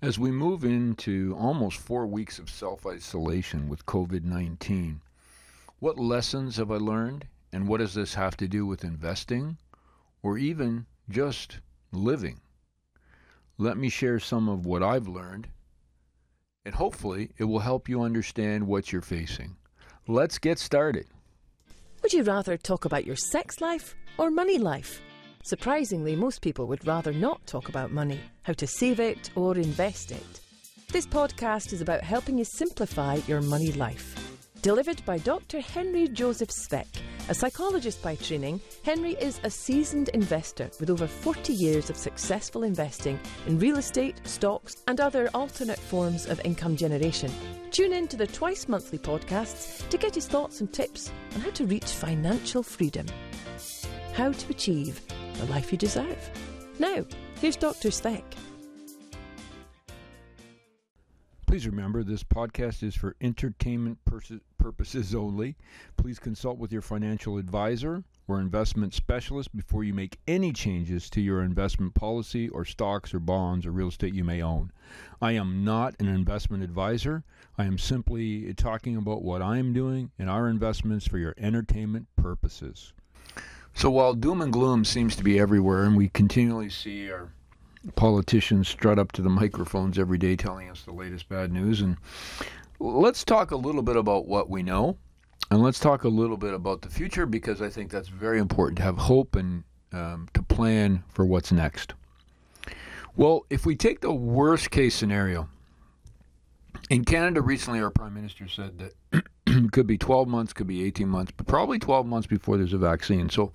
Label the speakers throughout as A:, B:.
A: As we move into almost four weeks of self isolation with COVID 19, what lessons have I learned, and what does this have to do with investing or even just living? Let me share some of what I've learned, and hopefully it will help you understand what you're facing. Let's get started.
B: Would you rather talk about your sex life or money life? Surprisingly, most people would rather not talk about money, how to save it or invest it. This podcast is about helping you simplify your money life. Delivered by Dr. Henry Joseph Speck, a psychologist by training, Henry is a seasoned investor with over 40 years of successful investing in real estate, stocks, and other alternate forms of income generation. Tune in to the twice monthly podcasts to get his thoughts and tips on how to reach financial freedom. How to achieve the life you deserve. Now, here's Dr. Speck.
A: Please remember this podcast is for entertainment purposes only. Please consult with your financial advisor or investment specialist before you make any changes to your investment policy or stocks or bonds or real estate you may own. I am not an investment advisor. I am simply talking about what I am doing and our investments for your entertainment purposes. So while doom and gloom seems to be everywhere, and we continually see our politicians strut up to the microphones every day telling us the latest bad news, and let's talk a little bit about what we know, and let's talk a little bit about the future because I think that's very important to have hope and um, to plan for what's next. Well, if we take the worst case scenario, in Canada recently, our prime minister said that could be 12 months, could be 18 months, but probably 12 months before there's a vaccine. So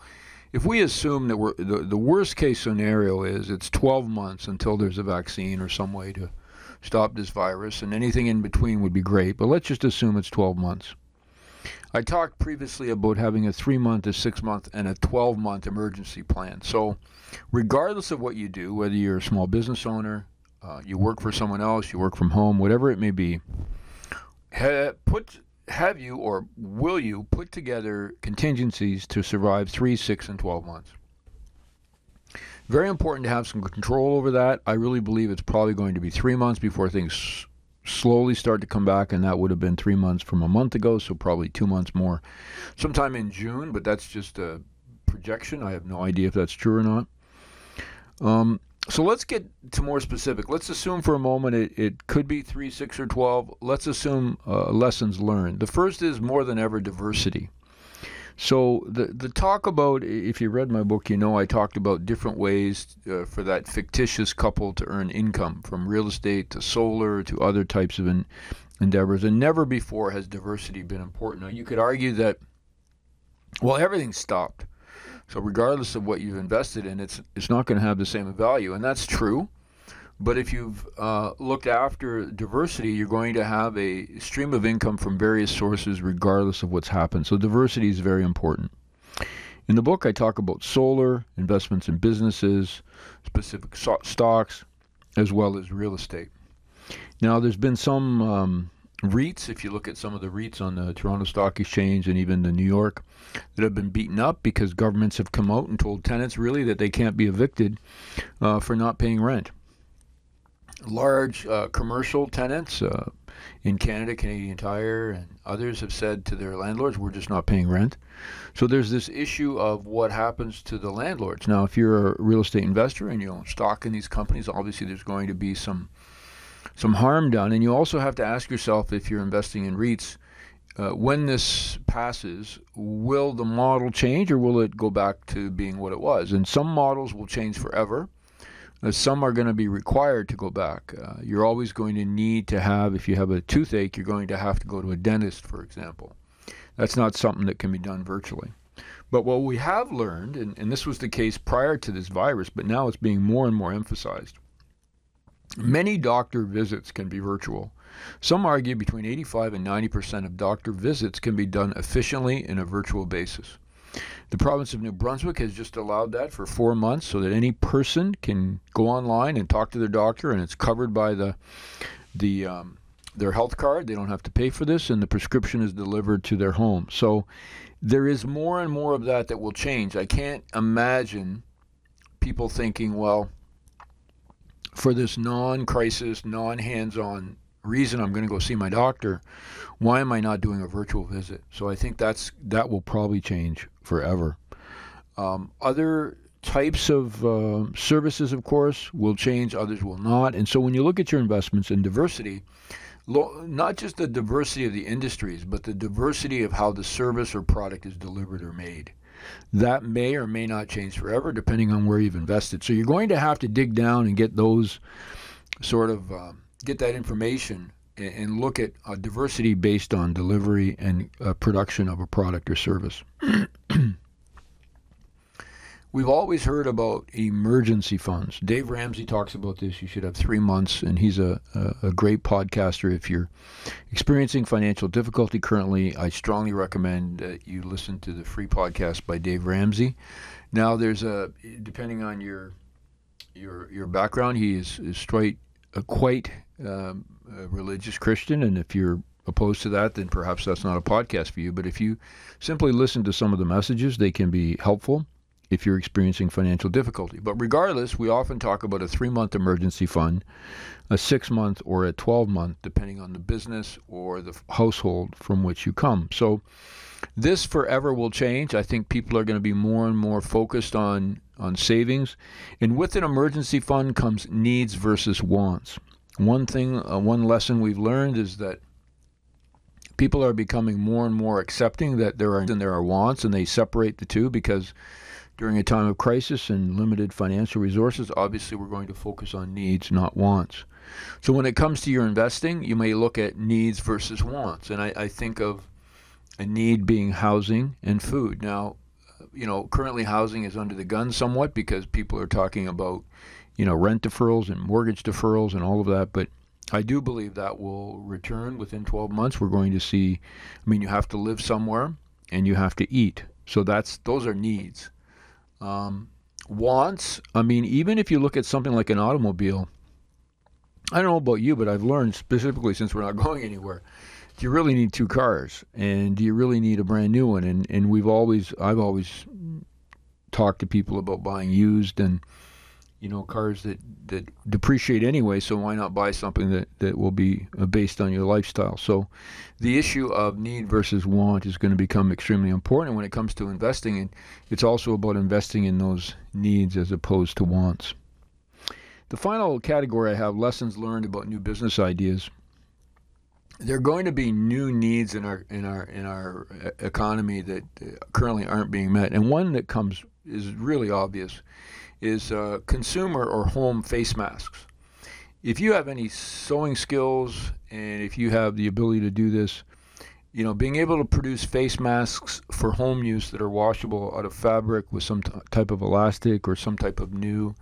A: if we assume that we're, the, the worst case scenario is it's 12 months until there's a vaccine or some way to stop this virus, and anything in between would be great, but let's just assume it's 12 months. I talked previously about having a three month, a six month, and a 12 month emergency plan. So, regardless of what you do, whether you're a small business owner, uh, you work for someone else, you work from home, whatever it may be, put have you or will you put together contingencies to survive three, six, and 12 months? Very important to have some control over that. I really believe it's probably going to be three months before things slowly start to come back, and that would have been three months from a month ago, so probably two months more sometime in June, but that's just a projection. I have no idea if that's true or not. Um, so let's get to more specific. Let's assume for a moment it, it could be 3, 6, or 12. Let's assume uh, lessons learned. The first is more than ever diversity. So the the talk about if you read my book, you know I talked about different ways uh, for that fictitious couple to earn income from real estate to solar to other types of endeavors, and never before has diversity been important. Now you could argue that well everything stopped, so regardless of what you've invested in, it's it's not going to have the same value, and that's true. But if you've uh, looked after diversity, you're going to have a stream of income from various sources, regardless of what's happened. So diversity is very important. In the book, I talk about solar, investments in businesses, specific so- stocks, as well as real estate. Now, there's been some um, REITs, if you look at some of the REITs on the Toronto Stock Exchange and even the New York, that have been beaten up because governments have come out and told tenants really that they can't be evicted uh, for not paying rent large uh, commercial tenants uh, in Canada, Canadian Tire, and others have said to their landlords, "We're just not paying rent." So there's this issue of what happens to the landlords. Now, if you're a real estate investor and you own stock in these companies, obviously there's going to be some some harm done, and you also have to ask yourself if you're investing in REITs. Uh, when this passes, will the model change or will it go back to being what it was? And some models will change forever uh, some are going to be required to go back. Uh, you're always going to need to have, if you have a toothache, you're going to have to go to a dentist, for example. That's not something that can be done virtually. But what we have learned, and, and this was the case prior to this virus, but now it's being more and more emphasized, many doctor visits can be virtual. Some argue between 85 and 90 percent of doctor visits can be done efficiently in a virtual basis. The province of New Brunswick has just allowed that for four months so that any person can go online and talk to their doctor, and it's covered by the the um, their health card. They don't have to pay for this, and the prescription is delivered to their home. So there is more and more of that that will change. I can't imagine people thinking, well, for this non-crisis, non-hands-on reason I'm going to go see my doctor, why am I not doing a virtual visit? So I think that's that will probably change forever. Um, other types of uh, services, of course, will change. Others will not. And so when you look at your investments in diversity, lo- not just the diversity of the industries, but the diversity of how the service or product is delivered or made. That may or may not change forever, depending on where you've invested. So you're going to have to dig down and get those sort of um, get that information and, and look at uh, diversity based on delivery and uh, production of a product or service. We've always heard about emergency funds. Dave Ramsey talks about this. You should have three months, and he's a, a, a, great podcaster. If you're experiencing financial difficulty currently, I strongly recommend that you listen to the free podcast by Dave Ramsey. Now, there's a depending on your your your background, he is, is straight, uh, quite um, a religious Christian, and if you're opposed to that, then perhaps that's not a podcast for you. But if you simply listen to some of the messages, they can be helpful if you're experiencing financial difficulty. But regardless, we often talk about a three month emergency fund, a six month, or a 12 month, depending on the business or the household from which you come. So this forever will change. I think people are going to be more and more focused on, on savings. And with an emergency fund comes needs versus wants. One thing, uh, one lesson we've learned is that people are becoming more and more accepting that there are and there are wants, and they separate the two because during a time of crisis and limited financial resources, obviously we're going to focus on needs, not wants. So when it comes to your investing, you may look at needs versus wants. And I, I think of a need being housing and food. Now, you know, currently housing is under the gun somewhat because people are talking about, you know, rent deferrals and mortgage deferrals and all of that. But I do believe that will return within 12 months. We're going to see, I mean, you have to live somewhere and you have to eat. So that's those are needs. Um, wants, I mean, even if you look at something like an automobile, I don't know about you, but I've learned specifically since we're not going anywhere, do you really need two cars? And do you really need a brand new one? And and we've always, I've always talked to people about buying used and you know cars that that depreciate anyway so why not buy something that that will be uh, based on your lifestyle? So the issue of need versus want is going to become extremely important when it comes to investing and it's also about investing in those needs as opposed to wants. The final category i have lessons learned about new business ideas. There are going to be new needs in our in our in our uh, economy that uh, currently aren't being met and one that comes is really obvious is uh, consumer or home face masks. If you have any sewing skills and if you have the ability to do this, you know, being able to produce face masks for home use that are washable out of fabric with some t- type of elastic or some type of new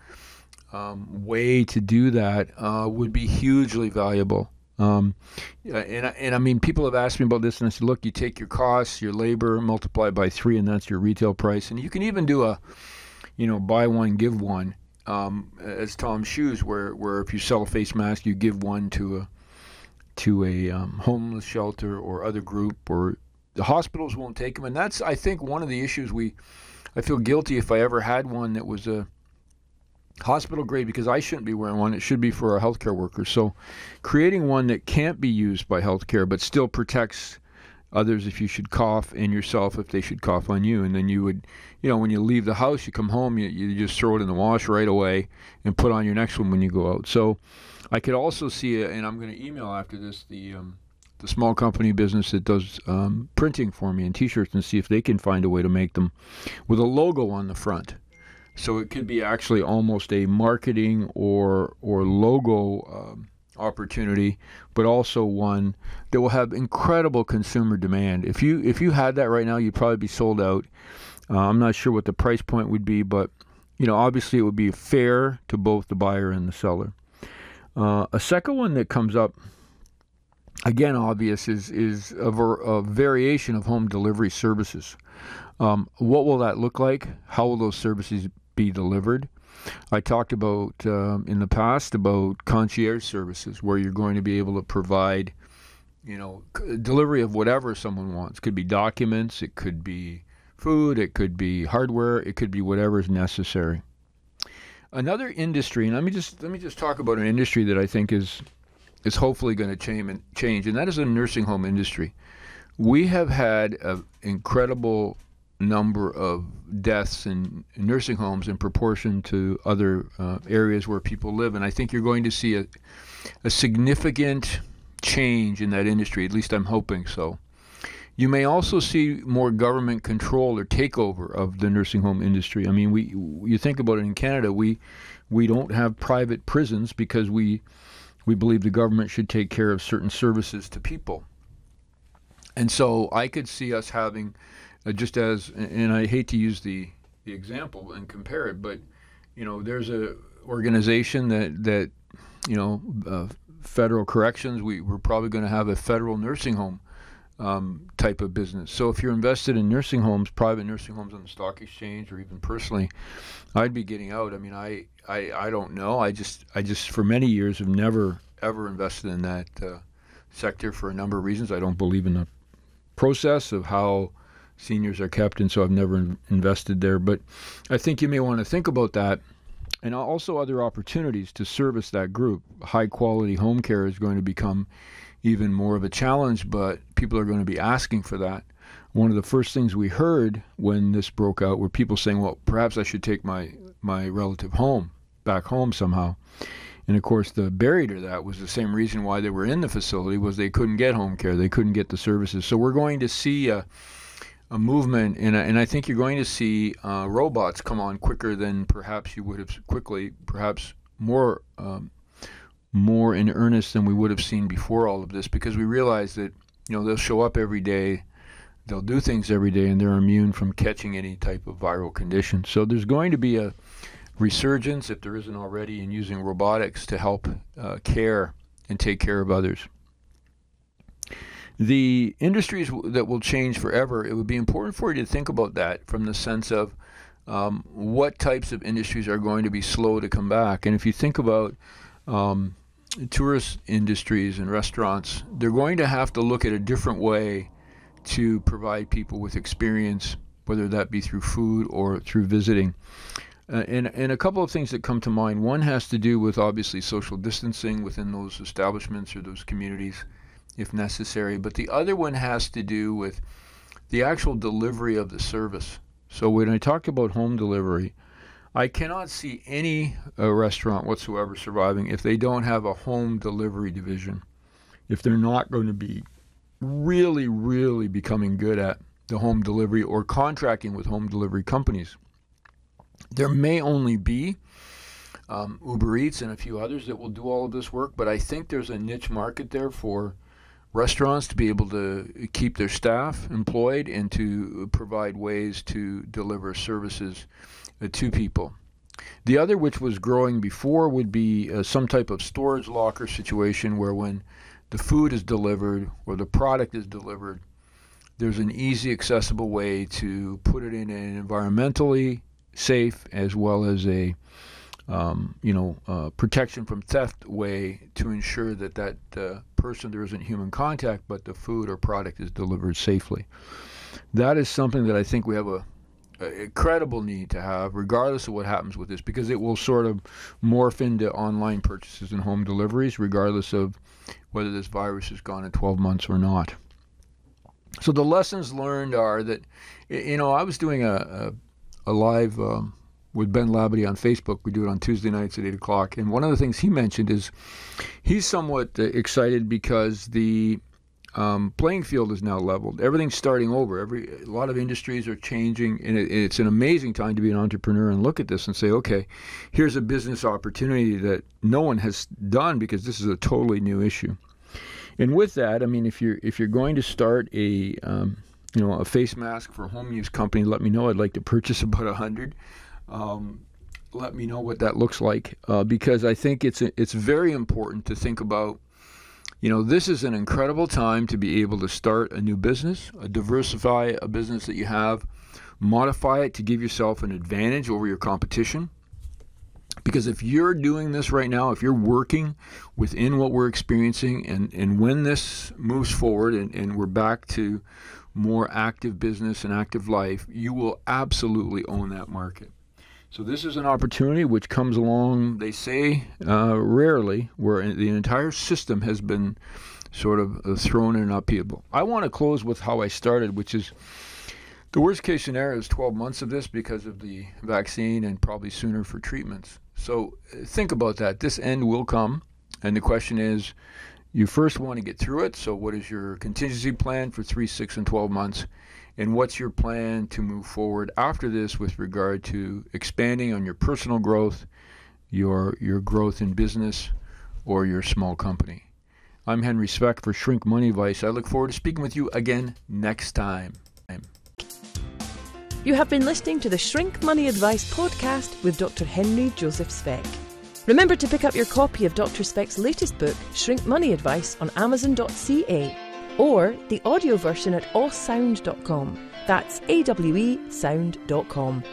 A: um, way to do that uh, would be hugely valuable. Um, and, and I mean, people have asked me about this, and I said, look, you take your costs, your labor, multiply by three, and that's your retail price. And you can even do a you know, buy one, give one, um, as Tom Shoes, where, where if you sell a face mask, you give one to a to a um, homeless shelter or other group, or the hospitals won't take them, and that's I think one of the issues we. I feel guilty if I ever had one that was a hospital grade because I shouldn't be wearing one. It should be for our healthcare workers. So, creating one that can't be used by healthcare but still protects others if you should cough, and yourself if they should cough on you. And then you would, you know, when you leave the house, you come home, you, you just throw it in the wash right away and put on your next one when you go out. So I could also see, it, and I'm going to email after this, the. Um, the small company business that does um, printing for me and T-shirts, and see if they can find a way to make them with a logo on the front. So it could be actually almost a marketing or or logo um, opportunity, but also one that will have incredible consumer demand. If you if you had that right now, you'd probably be sold out. Uh, I'm not sure what the price point would be, but you know, obviously it would be fair to both the buyer and the seller. Uh, a second one that comes up, again, obvious is is a, ver- a variation of home delivery services. Um, what will that look like? How will those services be delivered? I talked about um, in the past about concierge services where you're going to be able to provide, you know, c- delivery of whatever someone wants. It could be documents, it could be food, it could be hardware, it could be whatever is necessary. Another industry, and let me just let me just talk about an industry that I think is is hopefully going to change, change, and that is the nursing home industry. We have had an incredible number of deaths in, nursing homes in proportion to other uh, areas where people live, and I think you're going to see a, a significant change in that industry. At least I'm hoping so. You may also see more government control or takeover of the nursing home industry. I mean, we you think about it in Canada, we we don't have private prisons because we we believe the government should take care of certain services to people. And so I could see us having uh, just as and I hate to use the the example and compare it, but you know, there's a organization that that you know, uh, federal corrections. We, we're probably going to have a federal nursing home um, type of business. So if you're invested in nursing homes, private nursing homes on the stock exchange, or even personally, I'd be getting out. I mean, I, I, I don't know. I just I just for many years have never ever invested in that uh, sector for a number of reasons. I don't believe in the process of how seniors are kept, and so I've never invested there. But I think you may want to think about that and also other opportunities to service that group. High quality home care is going to become even more of a challenge, but people are going to be asking for that. One of the first things we heard when this broke out were people saying, "Well, perhaps I should take my my relative home, back home somehow." And of course, the barrier to that was the same reason why they were in the facility was they couldn't get home care, they couldn't get the services. So we're going to see a, a movement, and, and I think you're going to see uh, robots come on quicker than perhaps you would have quickly, perhaps more um, more in earnest than we would have seen before all of this, because we realize that you know they'll show up every day, they'll do things every day, and they're immune from catching any type of viral condition. So there's going to be a resurgence, if there isn't already, in using robotics to help uh, care and take care of others the industries that will change forever, it would be important for you to think about that from the sense of um, what types of industries are going to be slow to come back. And if you think about um, tourist industries and restaurants, they're going to have to look at a different way to provide people with experience, whether that be through food or through visiting. Uh, and, and a couple of things that come to mind. One has to do with obviously social distancing within those establishments or those communities if necessary. But the other one has to do with the actual delivery of the service. So when I talk about home delivery, I cannot see any uh, restaurant whatsoever surviving if they don't have a home delivery division. If they're not going to be really, really becoming good at the home delivery or contracting with home delivery companies. There may only be um, Uber Eats and a few others that will do all of this work, but I think there's a niche market there for restaurants to be able to keep their staff employed and to provide ways to deliver services uh, to people. The other, which was growing before, would be uh, some type of storage locker situation where when the food is delivered or the product is delivered, there's an easy, accessible way to put it in an environmentally safe as well as a um, you know, uh, protection from theft way to ensure that that uh, person there isn't human contact, but the food or product is delivered safely. That is something that I think we have a, a incredible need to have, regardless of what happens with this, because it will sort of morph into online purchases and home deliveries, regardless of whether this virus is gone in 12 months or not. So the lessons learned are that, you know, I was doing a, a, a live. Um, with Ben Labadie on Facebook. We do it on Tuesday nights at 8 o'clock. And one of the things he mentioned is he's somewhat uh, excited because the um, playing field is now leveled. Everything's starting over. Every a lot of industries are changing, and it, it's an amazing time to be an entrepreneur and look at this and say, okay, here's a business opportunity that no one has done because this is a totally new issue. And with that, I mean, if you're if you're going to start a um, you know a face mask for home use company, let me know. I'd like to purchase about a hundred um, let me know what that looks like uh, because I think it's it's very important to think about. You know, this is an incredible time to be able to start a new business, a diversify a business that you have, modify it to give yourself an advantage over your competition. Because if you're doing this right now, if you're working within what we're experiencing, and, and when this moves forward and, and we're back to more active business and active life, you will absolutely own that market. So this is an opportunity which comes along, they say, uh, rarely, where the entire system has been sort of uh, thrown in upheaval. I want to close with how I started, which is the worst case scenario is 12 months of this because of the vaccine and probably sooner for treatments. So uh, think about that. This end will come. And the question is you first want to get through it. So, what is your contingency plan for three, six, and 12 months? And what's your plan to move forward after this with regard to expanding on your personal growth, your, your growth in business, or your small company? I'm Henry Speck for Shrink Money Advice. I look forward to speaking with you again next time.
B: You have been listening to the Shrink Money Advice podcast with Dr. Henry Joseph Speck. Remember to pick up your copy of Dr. Speck's latest book, Shrink Money Advice, on Amazon.ca or the audio version at awesound.com. That's A-W-E awesound.com.